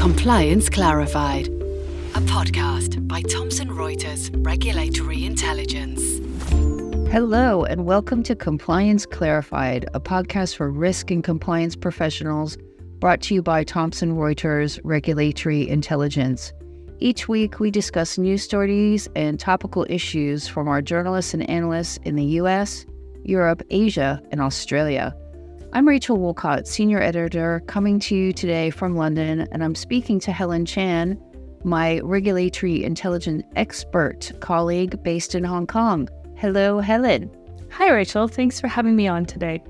Compliance Clarified, a podcast by Thomson Reuters Regulatory Intelligence. Hello, and welcome to Compliance Clarified, a podcast for risk and compliance professionals brought to you by Thomson Reuters Regulatory Intelligence. Each week, we discuss news stories and topical issues from our journalists and analysts in the US, Europe, Asia, and Australia. I'm Rachel Wolcott, Senior Editor, coming to you today from London, and I'm speaking to Helen Chan, my regulatory intelligence expert colleague based in Hong Kong. Hello, Helen. Hi, Rachel. Thanks for having me on today.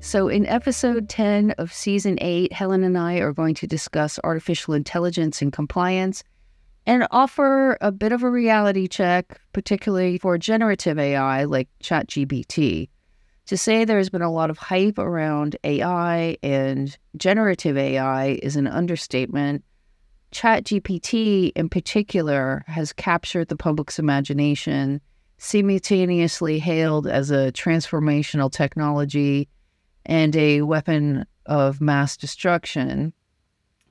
So, in episode 10 of season 8, Helen and I are going to discuss artificial intelligence and compliance and offer a bit of a reality check, particularly for generative AI like ChatGPT. To say there's been a lot of hype around AI and generative AI is an understatement. ChatGPT, in particular, has captured the public's imagination, simultaneously hailed as a transformational technology and a weapon of mass destruction.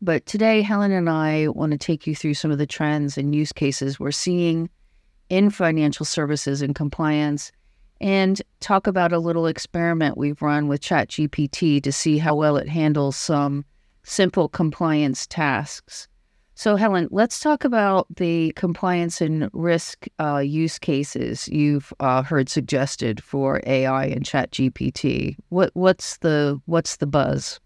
But today, Helen and I want to take you through some of the trends and use cases we're seeing in financial services and compliance and talk about a little experiment we've run with ChatGPT to see how well it handles some simple compliance tasks. So, Helen, let's talk about the compliance and risk uh, use cases you've uh, heard suggested for AI and ChatGPT. What what's the what's the buzz?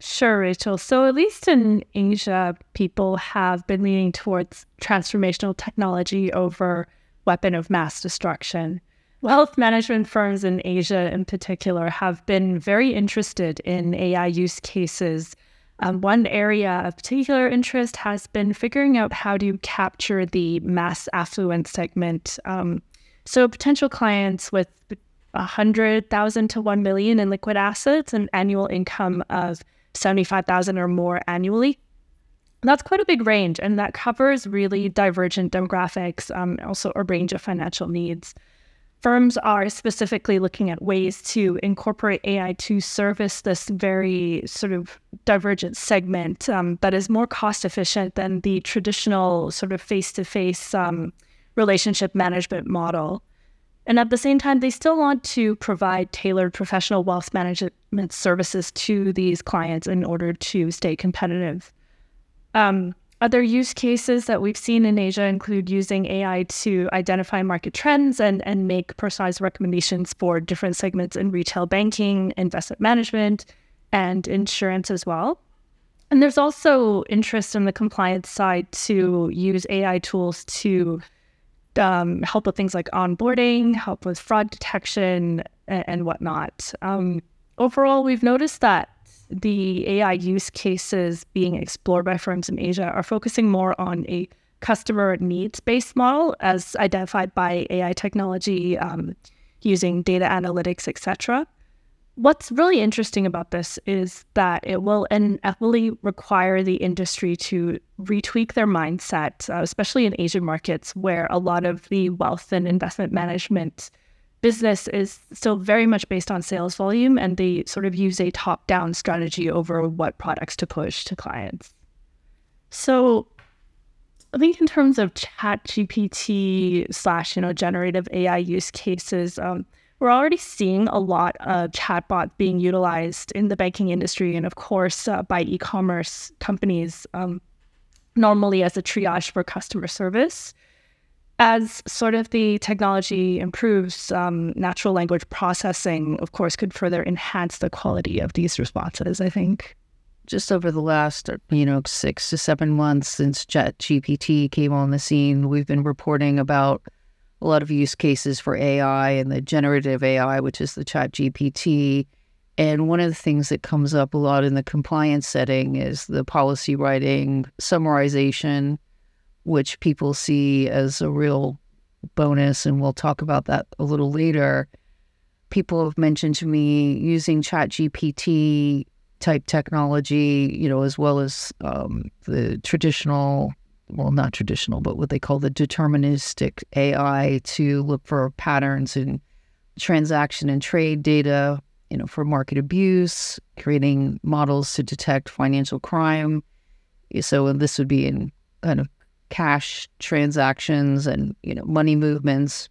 Sure, Rachel. So, at least in Asia, people have been leaning towards transformational technology over weapon of mass destruction. Wealth management firms in Asia, in particular, have been very interested in AI use cases. Um, one area of particular interest has been figuring out how to capture the mass affluent segment. Um, so, potential clients with 100,000 to 1 million in liquid assets and annual income of 75,000 or more annually. That's quite a big range, and that covers really divergent demographics, um, also a range of financial needs. Firms are specifically looking at ways to incorporate AI to service this very sort of divergent segment um, that is more cost efficient than the traditional sort of face to face relationship management model. And at the same time, they still want to provide tailored professional wealth management services to these clients in order to stay competitive. Um, other use cases that we've seen in Asia include using AI to identify market trends and, and make personalized recommendations for different segments in retail banking, investment management, and insurance as well. And there's also interest in the compliance side to use AI tools to um, help with things like onboarding, help with fraud detection, and, and whatnot. Um, overall, we've noticed that the AI use cases being explored by firms in Asia are focusing more on a customer needs based model as identified by AI technology um, using data analytics, etc. What's really interesting about this is that it will inevitably require the industry to retweak their mindset, uh, especially in Asian markets where a lot of the wealth and investment management business is still very much based on sales volume and they sort of use a top down strategy over what products to push to clients. So I think in terms of chat GPT slash, you know, generative AI use cases, um, we're already seeing a lot of chatbot being utilized in the banking industry and, of course, uh, by e commerce companies, um, normally as a triage for customer service. As sort of the technology improves, um, natural language processing, of course, could further enhance the quality of these responses, I think. Just over the last, you know, six to seven months since ChatGPT came on the scene, we've been reporting about a lot of use cases for AI and the generative AI, which is the chat GPT. And one of the things that comes up a lot in the compliance setting is the policy writing summarization, which people see as a real bonus. And we'll talk about that a little later. People have mentioned to me using chat GPT type technology, you know, as well as um, the traditional well, not traditional, but what they call the deterministic AI to look for patterns in transaction and trade data you know, for market abuse, creating models to detect financial crime. So this would be in kind of cash transactions and you know money movements.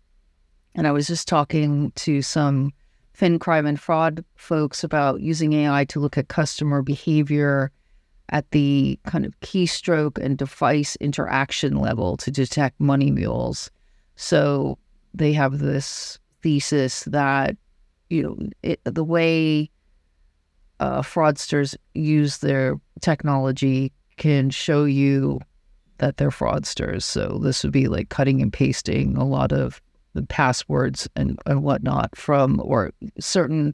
And I was just talking to some fin crime and fraud folks about using AI to look at customer behavior at the kind of keystroke and device interaction level to detect money mules. So they have this thesis that you know it, the way uh, fraudsters use their technology can show you that they're fraudsters. So this would be like cutting and pasting a lot of the passwords and, and whatnot from or certain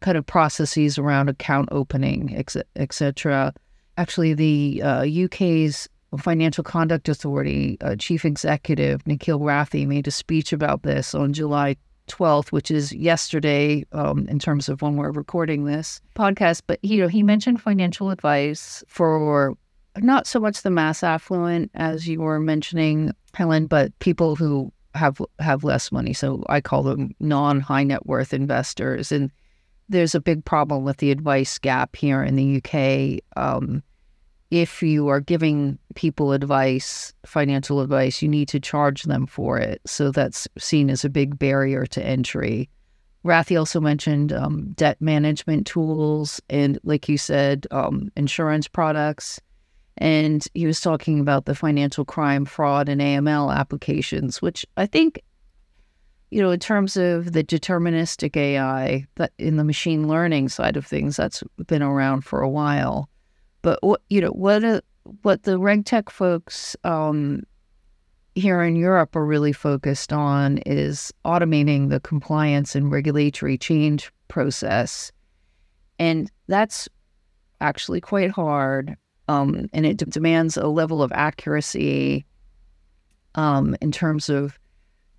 kind of processes around account opening, etc. Actually, the uh, UK's Financial Conduct Authority uh, chief executive Nikhil Rathi made a speech about this on July 12th, which is yesterday um, in terms of when we're recording this podcast. But you know, he mentioned financial advice for not so much the mass affluent as you were mentioning, Helen, but people who have have less money. So I call them non high net worth investors, and there's a big problem with the advice gap here in the UK. Um, if you are giving people advice, financial advice, you need to charge them for it. So that's seen as a big barrier to entry. Rathi also mentioned um, debt management tools and, like you said, um, insurance products. And he was talking about the financial crime, fraud, and AML applications, which I think, you know, in terms of the deterministic AI, that in the machine learning side of things, that's been around for a while. But what you know, what a, what the RegTech folks um, here in Europe are really focused on is automating the compliance and regulatory change process, and that's actually quite hard um, and it d- demands a level of accuracy um, in terms of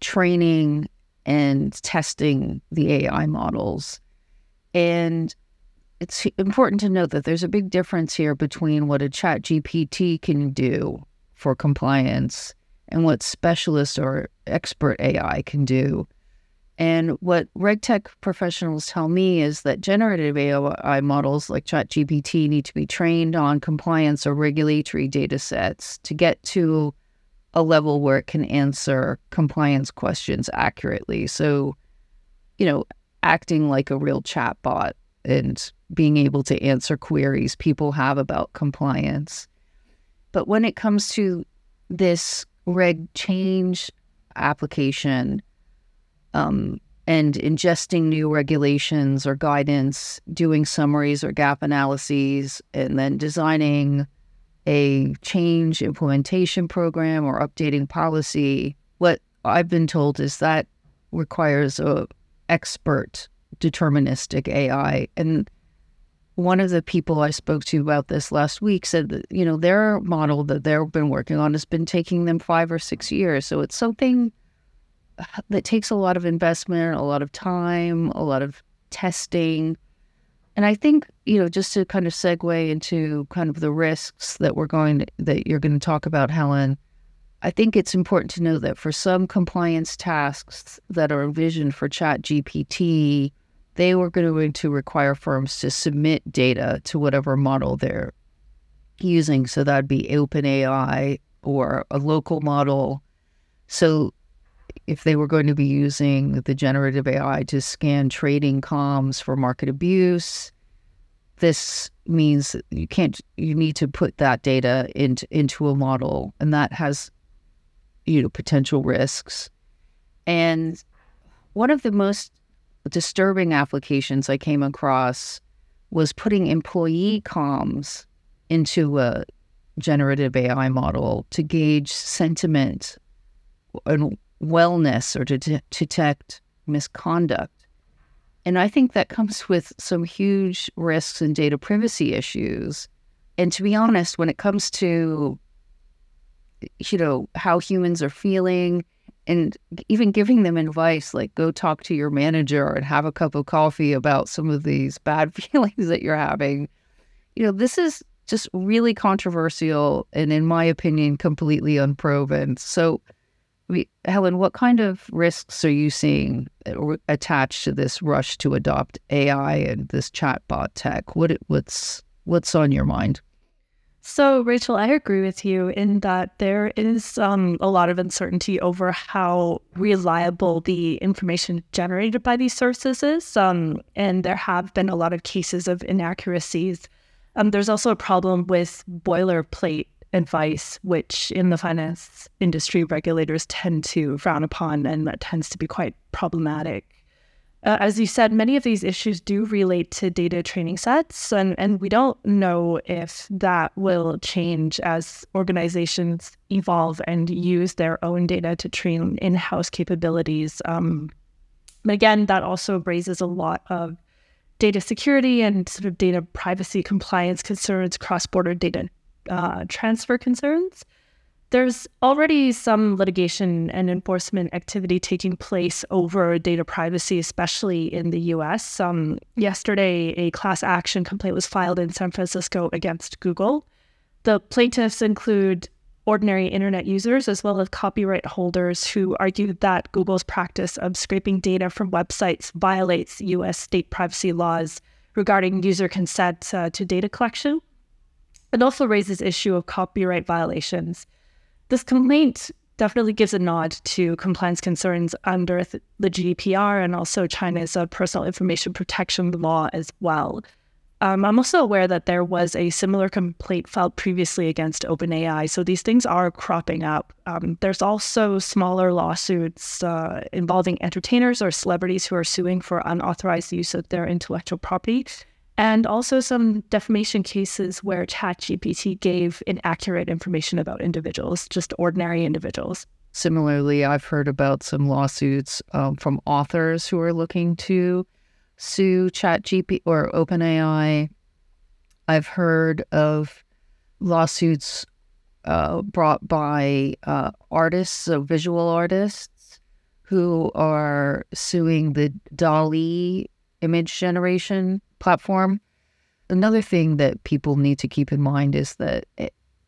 training and testing the AI models. And it's important to note that there's a big difference here between what a chat GPT can do for compliance and what specialist or expert AI can do and what RegTech professionals tell me is that generative AI models like ChatGPT need to be trained on compliance or regulatory data sets to get to a level where it can answer compliance questions accurately. So, you know, acting like a real chatbot and being able to answer queries people have about compliance. But when it comes to this reg change application, um, and ingesting new regulations or guidance, doing summaries or gap analyses, and then designing a change implementation program or updating policy. What I've been told is that requires a expert deterministic AI. And one of the people I spoke to about this last week said that, you know, their model that they've been working on has been taking them five or six years. So it's something that takes a lot of investment, a lot of time, a lot of testing. And I think, you know, just to kind of segue into kind of the risks that we're going to, that you're going to talk about, Helen, I think it's important to know that for some compliance tasks that are envisioned for Chat GPT, they were going to require firms to submit data to whatever model they're using. So that'd be OpenAI or a local model. So if they were going to be using the generative AI to scan trading comms for market abuse, this means you can't you need to put that data into into a model and that has you know potential risks. And one of the most disturbing applications I came across was putting employee comms into a generative AI model to gauge sentiment and wellness or to de- detect misconduct. And I think that comes with some huge risks and data privacy issues. And to be honest, when it comes to you know how humans are feeling and even giving them advice like go talk to your manager and have a cup of coffee about some of these bad feelings that you're having you know this is just really controversial and in my opinion completely unproven so Helen, what kind of risks are you seeing attached to this rush to adopt AI and this chatbot tech? What what's what's on your mind? So, Rachel, I agree with you in that there is um, a lot of uncertainty over how reliable the information generated by these sources is. Um, and there have been a lot of cases of inaccuracies. Um, there's also a problem with boilerplate advice, which in the finance industry, regulators tend to frown upon, and that tends to be quite problematic. Uh, as you said, many of these issues do relate to data training sets, and, and we don't know if that will change as organizations evolve and use their own data to train in house capabilities. Um, but again, that also raises a lot of data security and sort of data privacy compliance concerns, cross border data uh, transfer concerns. There's already some litigation and enforcement activity taking place over data privacy, especially in the US. Um, yesterday, a class action complaint was filed in San Francisco against Google. The plaintiffs include ordinary internet users as well as copyright holders who argued that Google's practice of scraping data from websites violates US state privacy laws regarding user consent uh, to data collection. It also raises issue of copyright violations this complaint definitely gives a nod to compliance concerns under th- the GDPR and also China's uh, personal information protection law as well. Um, I'm also aware that there was a similar complaint filed previously against OpenAI, so these things are cropping up. Um, there's also smaller lawsuits uh, involving entertainers or celebrities who are suing for unauthorized use of their intellectual property and also some defamation cases where ChatGPT gave inaccurate information about individuals, just ordinary individuals. Similarly, I've heard about some lawsuits um, from authors who are looking to sue ChatGPT or OpenAI. I've heard of lawsuits uh, brought by uh, artists, so visual artists, who are suing the DALL-E image generation platform. Another thing that people need to keep in mind is that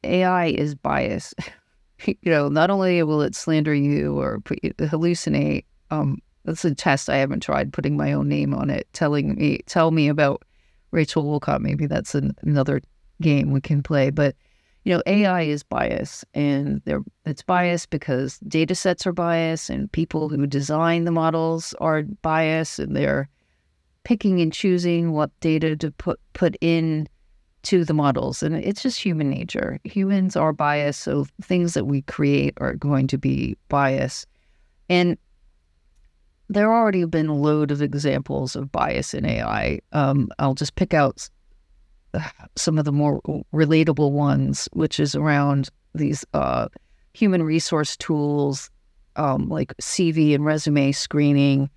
AI is biased. you know, not only will it slander you or hallucinate, um, that's a test I haven't tried putting my own name on it, telling me, tell me about Rachel Wolcott. Maybe that's an, another game we can play. But, you know, AI is biased and they're, it's biased because data sets are biased and people who design the models are biased and they're, picking and choosing what data to put put in to the models. And it's just human nature. Humans are biased so things that we create are going to be biased. And there already have been a load of examples of bias in ai um, i'll just pick out some of the more relatable ones which is around these uh, human resource tools um, like cv and resume screening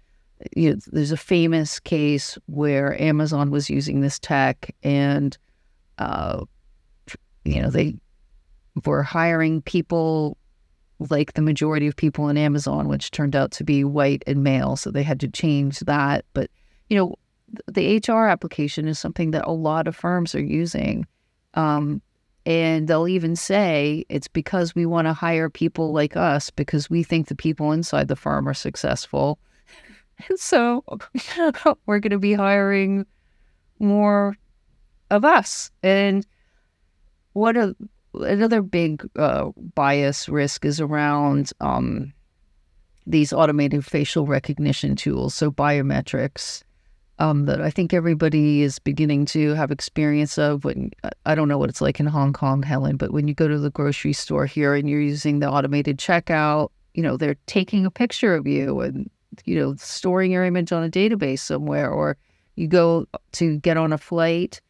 you know, there's a famous case where Amazon was using this tech and, uh, you know, they were hiring people like the majority of people in Amazon, which turned out to be white and male. So they had to change that. But, you know, the HR application is something that a lot of firms are using. Um, and they'll even say it's because we want to hire people like us because we think the people inside the firm are successful so we're going to be hiring more of us. And what a, another big uh, bias risk is around um, these automated facial recognition tools, so biometrics. Um, that I think everybody is beginning to have experience of. When I don't know what it's like in Hong Kong, Helen, but when you go to the grocery store here and you're using the automated checkout, you know they're taking a picture of you and you know, storing your image on a database somewhere, or you go to get on a flight.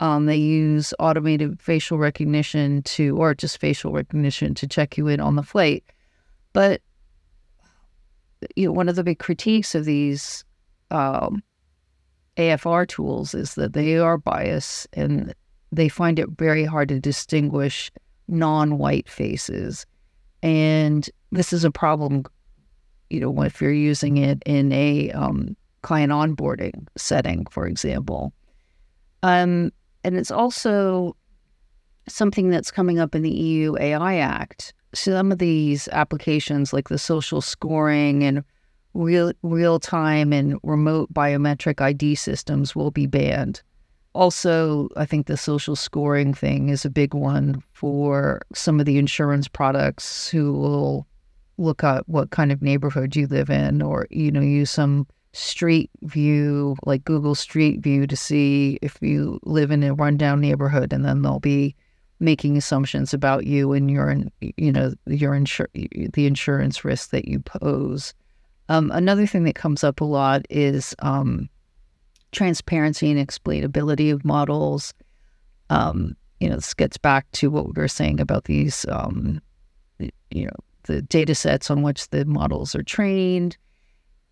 Um, they use automated facial recognition to, or just facial recognition to check you in on the flight. But you know, one of the big critiques of these um, AFR tools is that they are biased and they find it very hard to distinguish non-white faces. And this is a problem you know, if you're using it in a um, client onboarding setting, for example. Um, and it's also something that's coming up in the EU AI Act some of these applications, like the social scoring and real real time and remote biometric ID systems, will be banned. Also, I think the social scoring thing is a big one for some of the insurance products who will look at what kind of neighborhood you live in or, you know, use some street view, like Google Street View, to see if you live in a rundown neighborhood, and then they'll be making assumptions about you and your, you know, your insur- the insurance risk that you pose. Um, another thing that comes up a lot is um, transparency and explainability of models. Um, you know, this gets back to what we were saying about these, um, you know, the data sets on which the models are trained.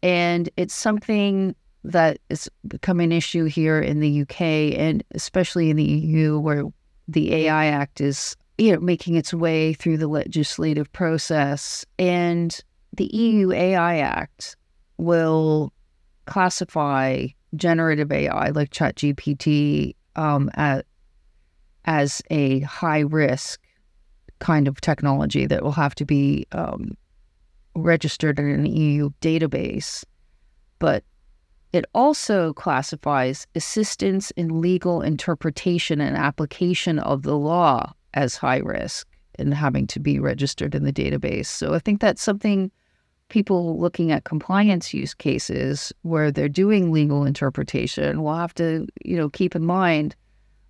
And it's something that is becoming an issue here in the UK and especially in the EU, where the AI Act is you know making its way through the legislative process. And the EU AI Act will classify generative AI like ChatGPT um, at, as a high risk kind of technology that will have to be um, registered in an EU database. But it also classifies assistance in legal interpretation and application of the law as high risk and having to be registered in the database. So I think that's something people looking at compliance use cases where they're doing legal interpretation will have to, you know, keep in mind,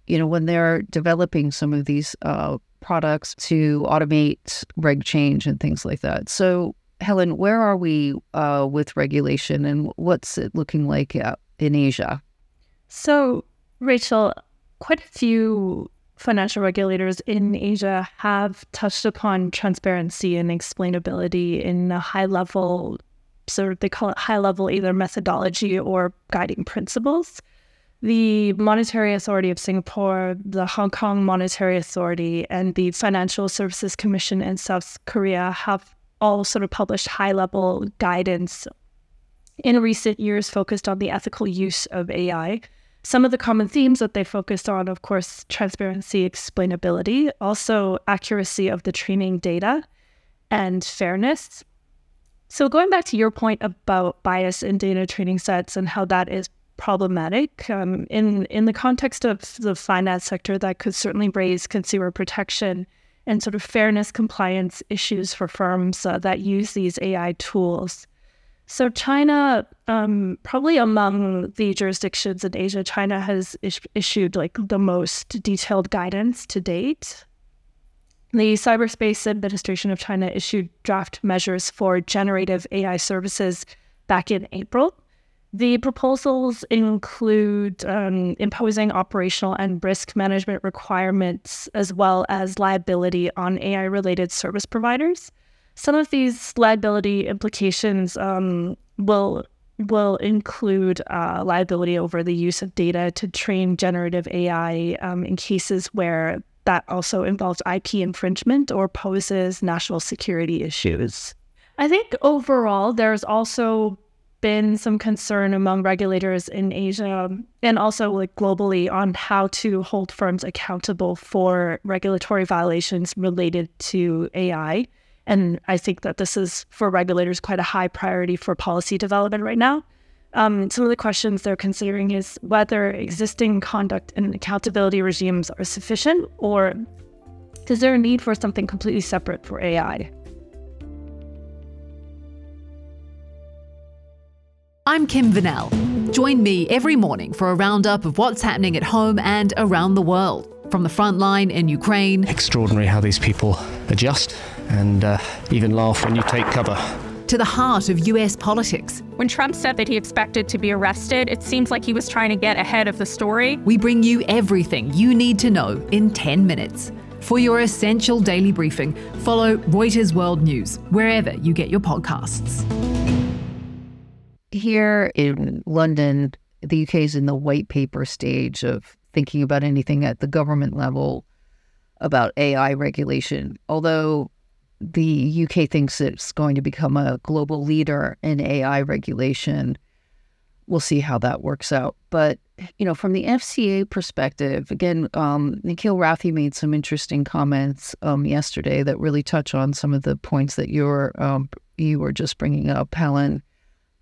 you know, when they're developing some of these uh, products to automate reg change and things like that. So, Helen, where are we uh, with regulation and what's it looking like uh, in Asia? So, Rachel, quite a few financial regulators in Asia have touched upon transparency and explainability in a high level, sort of they call it high level either methodology or guiding principles. The Monetary Authority of Singapore, the Hong Kong Monetary Authority, and the Financial Services Commission in South Korea have all sort of published high level guidance in recent years focused on the ethical use of AI some of the common themes that they focused on, of course, transparency, explainability, also accuracy of the training data, and fairness. So, going back to your point about bias in data training sets and how that is problematic, um, in, in the context of the finance sector, that could certainly raise consumer protection and sort of fairness compliance issues for firms uh, that use these AI tools. So China, um, probably among the jurisdictions in Asia, China has is- issued like the most detailed guidance to date. The Cyberspace Administration of China issued draft measures for generative AI services back in April. The proposals include um, imposing operational and risk management requirements, as well as liability on AI related service providers. Some of these liability implications um, will will include uh, liability over the use of data to train generative AI um, in cases where that also involves IP infringement or poses national security issues. I think overall, there's also been some concern among regulators in Asia and also like globally on how to hold firms accountable for regulatory violations related to AI. And I think that this is for regulators quite a high priority for policy development right now. Um, some of the questions they're considering is whether existing conduct and accountability regimes are sufficient, or is there a need for something completely separate for AI? I'm Kim Vanell. Join me every morning for a roundup of what's happening at home and around the world. From the front line in Ukraine. Extraordinary how these people adjust and uh, even laugh when you take cover. To the heart of US politics. When Trump said that he expected to be arrested, it seems like he was trying to get ahead of the story. We bring you everything you need to know in 10 minutes. For your essential daily briefing, follow Reuters World News wherever you get your podcasts. Here in London, the UK is in the white paper stage of thinking about anything at the government level about AI regulation. Although the UK thinks it's going to become a global leader in AI regulation. we'll see how that works out. But you know, from the FCA perspective, again, um, Nikhil Rathi made some interesting comments um, yesterday that really touch on some of the points that you're um, you were just bringing up, Helen.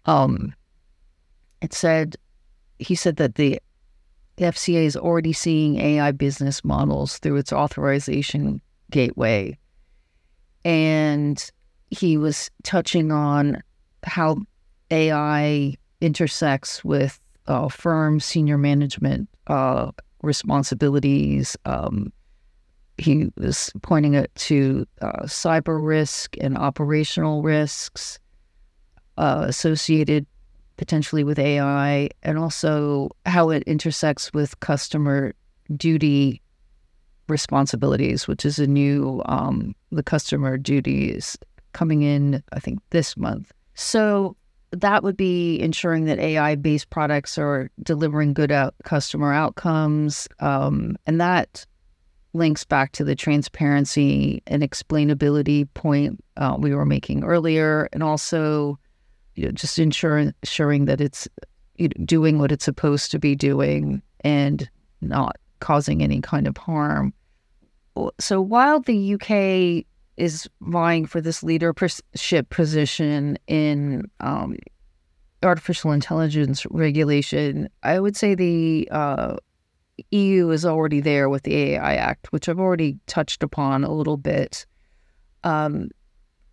Um, it said he said that the FCA is already seeing AI business models through its authorization gateway, and he was touching on how AI intersects with uh, firm senior management uh, responsibilities. Um, he was pointing it to uh, cyber risk and operational risks uh, associated potentially with AI, and also how it intersects with customer duty responsibilities, which is a new um, the customer duties coming in, I think, this month. So that would be ensuring that AI based products are delivering good out customer outcomes. Um, and that links back to the transparency and explainability point uh, we were making earlier, and also you know, just ensuring, ensuring that it's you know, doing what it's supposed to be doing and not causing any kind of harm. So while the UK is vying for this leadership position in um, artificial intelligence regulation, I would say the uh, EU is already there with the AI Act, which I've already touched upon a little bit. Um,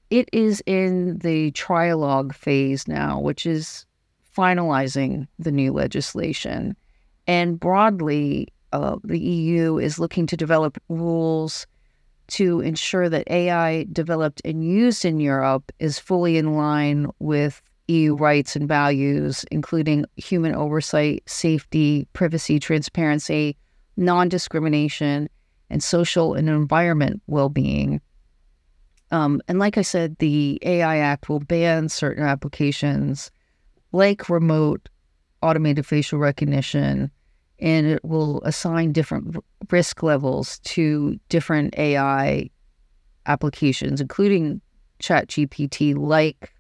it is in the trialogue phase now, which is finalizing the new legislation. And broadly, uh, the EU is looking to develop rules to ensure that AI developed and used in Europe is fully in line with EU rights and values, including human oversight, safety, privacy, transparency, non discrimination, and social and environment well being. Um, and like I said, the AI Act will ban certain applications like remote automated facial recognition and it will assign different risk levels to different AI applications, including ChatGPT like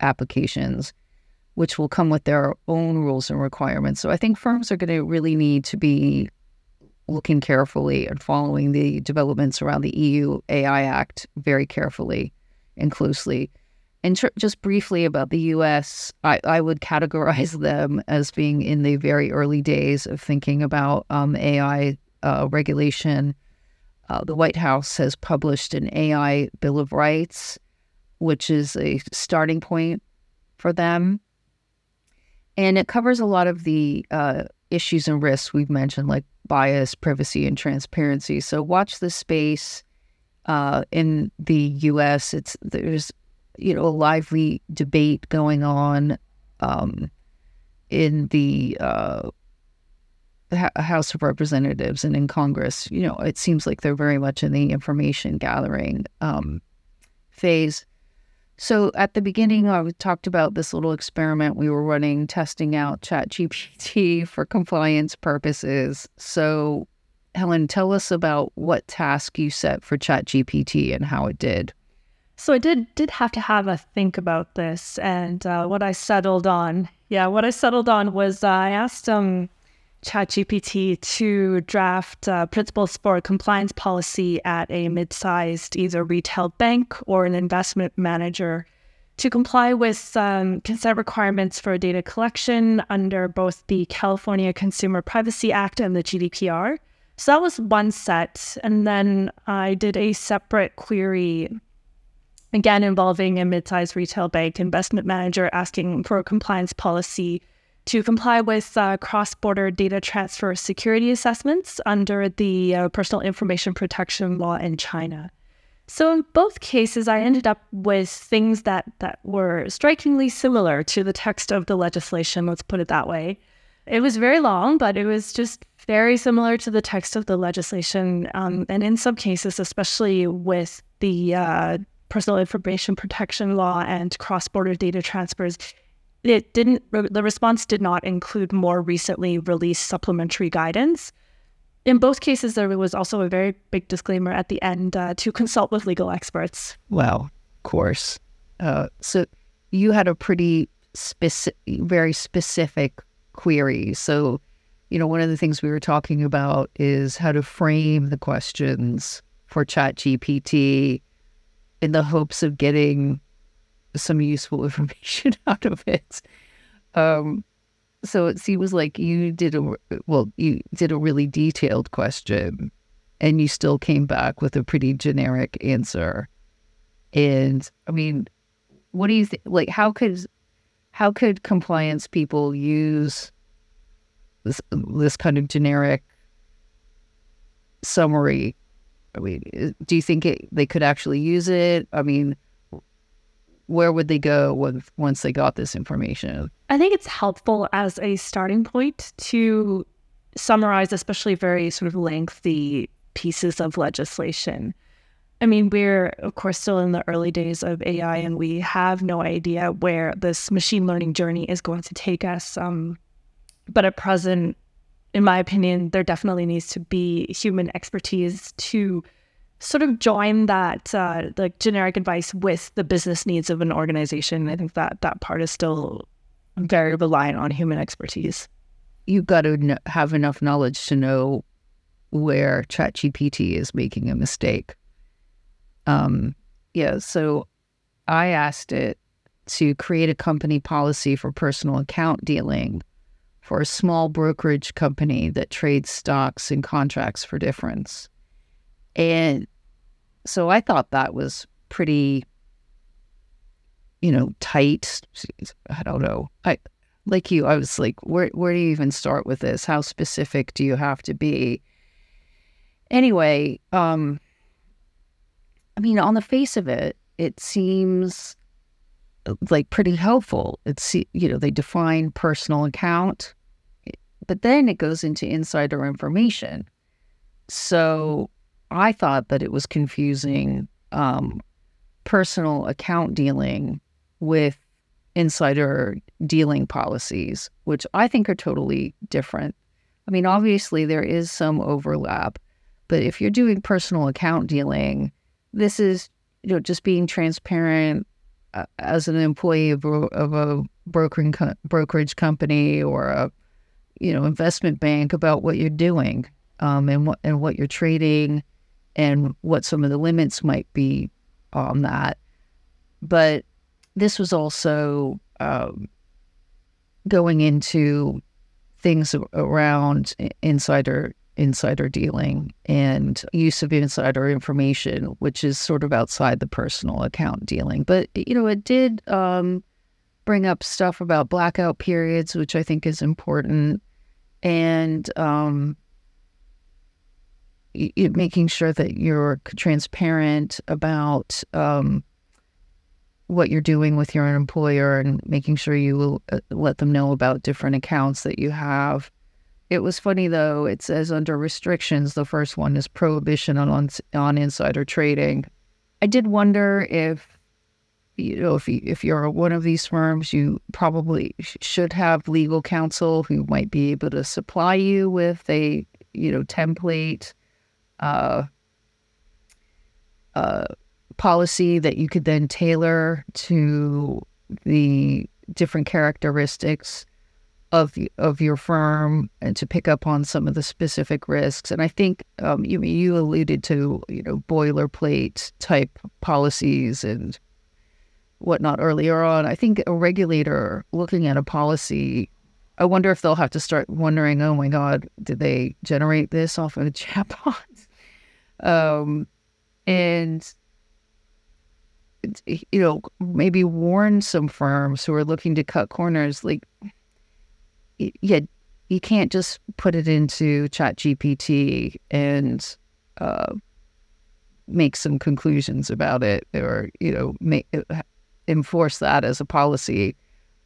applications, which will come with their own rules and requirements. So I think firms are going to really need to be looking carefully and following the developments around the EU AI Act very carefully and closely and tr- just briefly about the US, I, I, would categorize them as being in the very early days of thinking about um, AI uh, regulation. Uh, the White House has published an AI Bill of Rights, which is a starting point for them. And it covers a lot of the uh, issues and risks we've mentioned, like bias, privacy, and transparency. So watch this space. Uh, in the U.S., it's there's you know, a lively debate going on um, in the uh, House of Representatives and in Congress. You know, it seems like they're very much in the information gathering um, phase. So at the beginning, I talked about this little experiment we were running, testing out ChatGPT for compliance purposes. So, Helen, tell us about what task you set for ChatGPT and how it did. So I did did have to have a think about this, and uh, what I settled on, yeah, what I settled on was uh, I asked um, ChatGPT to draft uh, principles for compliance policy at a mid-sized either retail bank or an investment manager to comply with um, consent requirements for data collection under both the California Consumer Privacy Act and the GDPR. So that was one set, and then I did a separate query again involving a mid-sized retail bank investment manager asking for a compliance policy to comply with uh, cross-border data transfer security assessments under the uh, personal information protection law in China. So in both cases, I ended up with things that that were strikingly similar to the text of the legislation. Let's put it that way. It was very long, but it was just very similar to the text of the legislation, um, and in some cases, especially with the uh, personal information protection law and cross border data transfers, it didn't, the response did not include more recently released supplementary guidance. In both cases, there was also a very big disclaimer at the end uh, to consult with legal experts. Well, of course. Uh, so you had a pretty specific, very specific queries. So, you know, one of the things we were talking about is how to frame the questions for ChatGPT in the hopes of getting some useful information out of it. Um, so it seems like you did a well, you did a really detailed question, and you still came back with a pretty generic answer. And I mean, what do you think? Like, how could how could compliance people use this this kind of generic summary? I mean, do you think it, they could actually use it? I mean, where would they go once they got this information? I think it's helpful as a starting point to summarize, especially very sort of lengthy pieces of legislation. I mean, we're, of course, still in the early days of AI, and we have no idea where this machine learning journey is going to take us. Um, but at present, in my opinion, there definitely needs to be human expertise to sort of join that uh, like generic advice with the business needs of an organization. I think that that part is still very reliant on human expertise. You've got to have enough knowledge to know where ChatGPT is making a mistake um, yeah, so I asked it to create a company policy for personal account dealing for a small brokerage company that trades stocks and contracts for difference. And so I thought that was pretty, you know, tight. I don't know. I like you, I was like, where where do you even start with this? How specific do you have to be? Anyway, um, I mean, on the face of it, it seems uh, like pretty helpful. It's, you know, they define personal account, but then it goes into insider information. So I thought that it was confusing um, personal account dealing with insider dealing policies, which I think are totally different. I mean, obviously, there is some overlap, but if you're doing personal account dealing, this is you know just being transparent uh, as an employee of of a brokering co- brokerage company or a you know investment bank about what you're doing um, and what and what you're trading and what some of the limits might be on that. But this was also um, going into things around insider insider dealing and use of insider information, which is sort of outside the personal account dealing. But, you know, it did um, bring up stuff about blackout periods, which I think is important, and um, y- making sure that you're transparent about um, what you're doing with your employer and making sure you uh, let them know about different accounts that you have it was funny though. It says under restrictions, the first one is prohibition on on insider trading. I did wonder if you know if you, if you're one of these firms, you probably should have legal counsel who might be able to supply you with a you know template uh, uh, policy that you could then tailor to the different characteristics of of your firm and to pick up on some of the specific risks. And I think um, you you alluded to you know boilerplate type policies and whatnot earlier on. I think a regulator looking at a policy, I wonder if they'll have to start wondering, oh my God, did they generate this off of a chatbot? Um, and you know maybe warn some firms who are looking to cut corners like yeah, you can't just put it into Chat GPT and uh, make some conclusions about it, or you know, make uh, enforce that as a policy,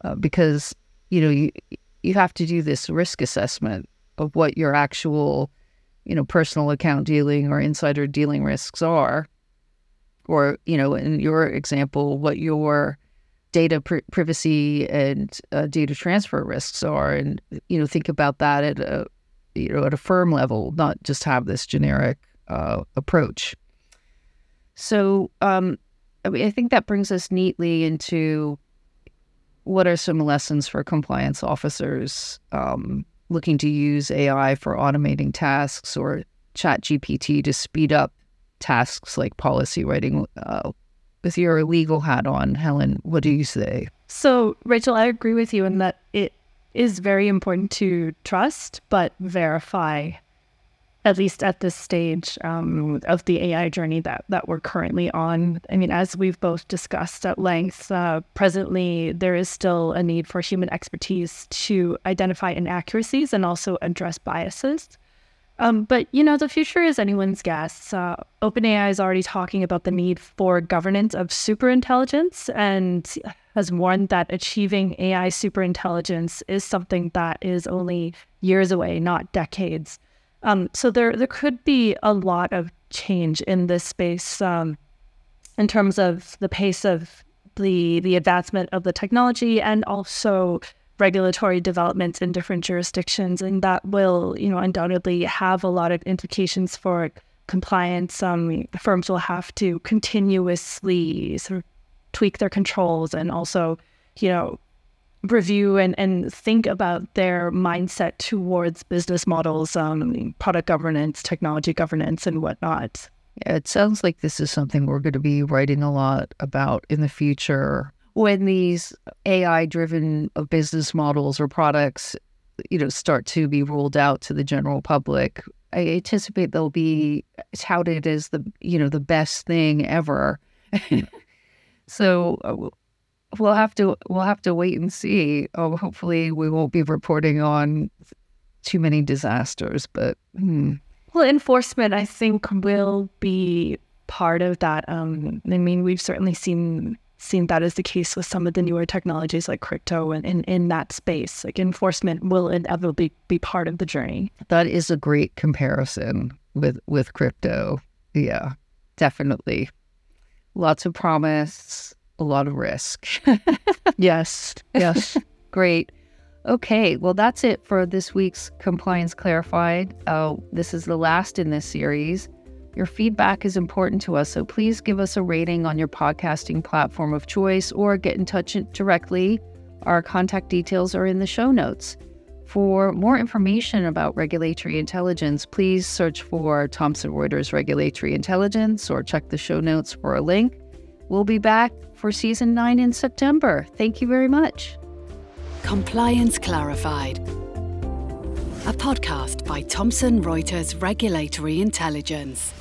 uh, because you know you you have to do this risk assessment of what your actual, you know, personal account dealing or insider dealing risks are, or you know, in your example, what your data pr- privacy and uh, data transfer risks are, and you know think about that at a you know at a firm level, not just have this generic uh, approach. So um, I, mean, I think that brings us neatly into what are some lessons for compliance officers um, looking to use AI for automating tasks or Chat GPT to speed up tasks like policy writing? Uh, with your legal hat on, Helen, what do you say? So, Rachel, I agree with you in that it is very important to trust but verify at least at this stage um, of the AI journey that that we're currently on. I mean, as we've both discussed at length, uh, presently there is still a need for human expertise to identify inaccuracies and also address biases. Um, but you know, the future is anyone's guess. Uh, OpenAI is already talking about the need for governance of superintelligence and has warned that achieving AI superintelligence is something that is only years away, not decades. Um, so there there could be a lot of change in this space um, in terms of the pace of the the advancement of the technology and also regulatory developments in different jurisdictions, and that will you know undoubtedly have a lot of implications for compliance. Um, firms will have to continuously sort of tweak their controls and also you know review and, and think about their mindset towards business models, um, product governance, technology governance, and whatnot. Yeah, it sounds like this is something we're going to be writing a lot about in the future when these AI driven uh, business models or products, you know, start to be rolled out to the general public. I anticipate they'll be touted as the, you know, the best thing ever. so uh, we'll have to we'll have to wait and see. Oh, hopefully we won't be reporting on too many disasters, but hmm. well, enforcement I think will be part of that. Um, I mean, we've certainly seen seen that as the case with some of the newer technologies like crypto and in, in that space. Like enforcement will inevitably be part of the journey. That is a great comparison with with crypto. Yeah, definitely. Lots of promise, a lot of risk. yes. Yes. Great. Okay, well, that's it for this week's Compliance Clarified. Uh, this is the last in this series. Your feedback is important to us, so please give us a rating on your podcasting platform of choice or get in touch directly. Our contact details are in the show notes. For more information about regulatory intelligence, please search for Thomson Reuters Regulatory Intelligence or check the show notes for a link. We'll be back for season nine in September. Thank you very much. Compliance Clarified, a podcast by Thomson Reuters Regulatory Intelligence.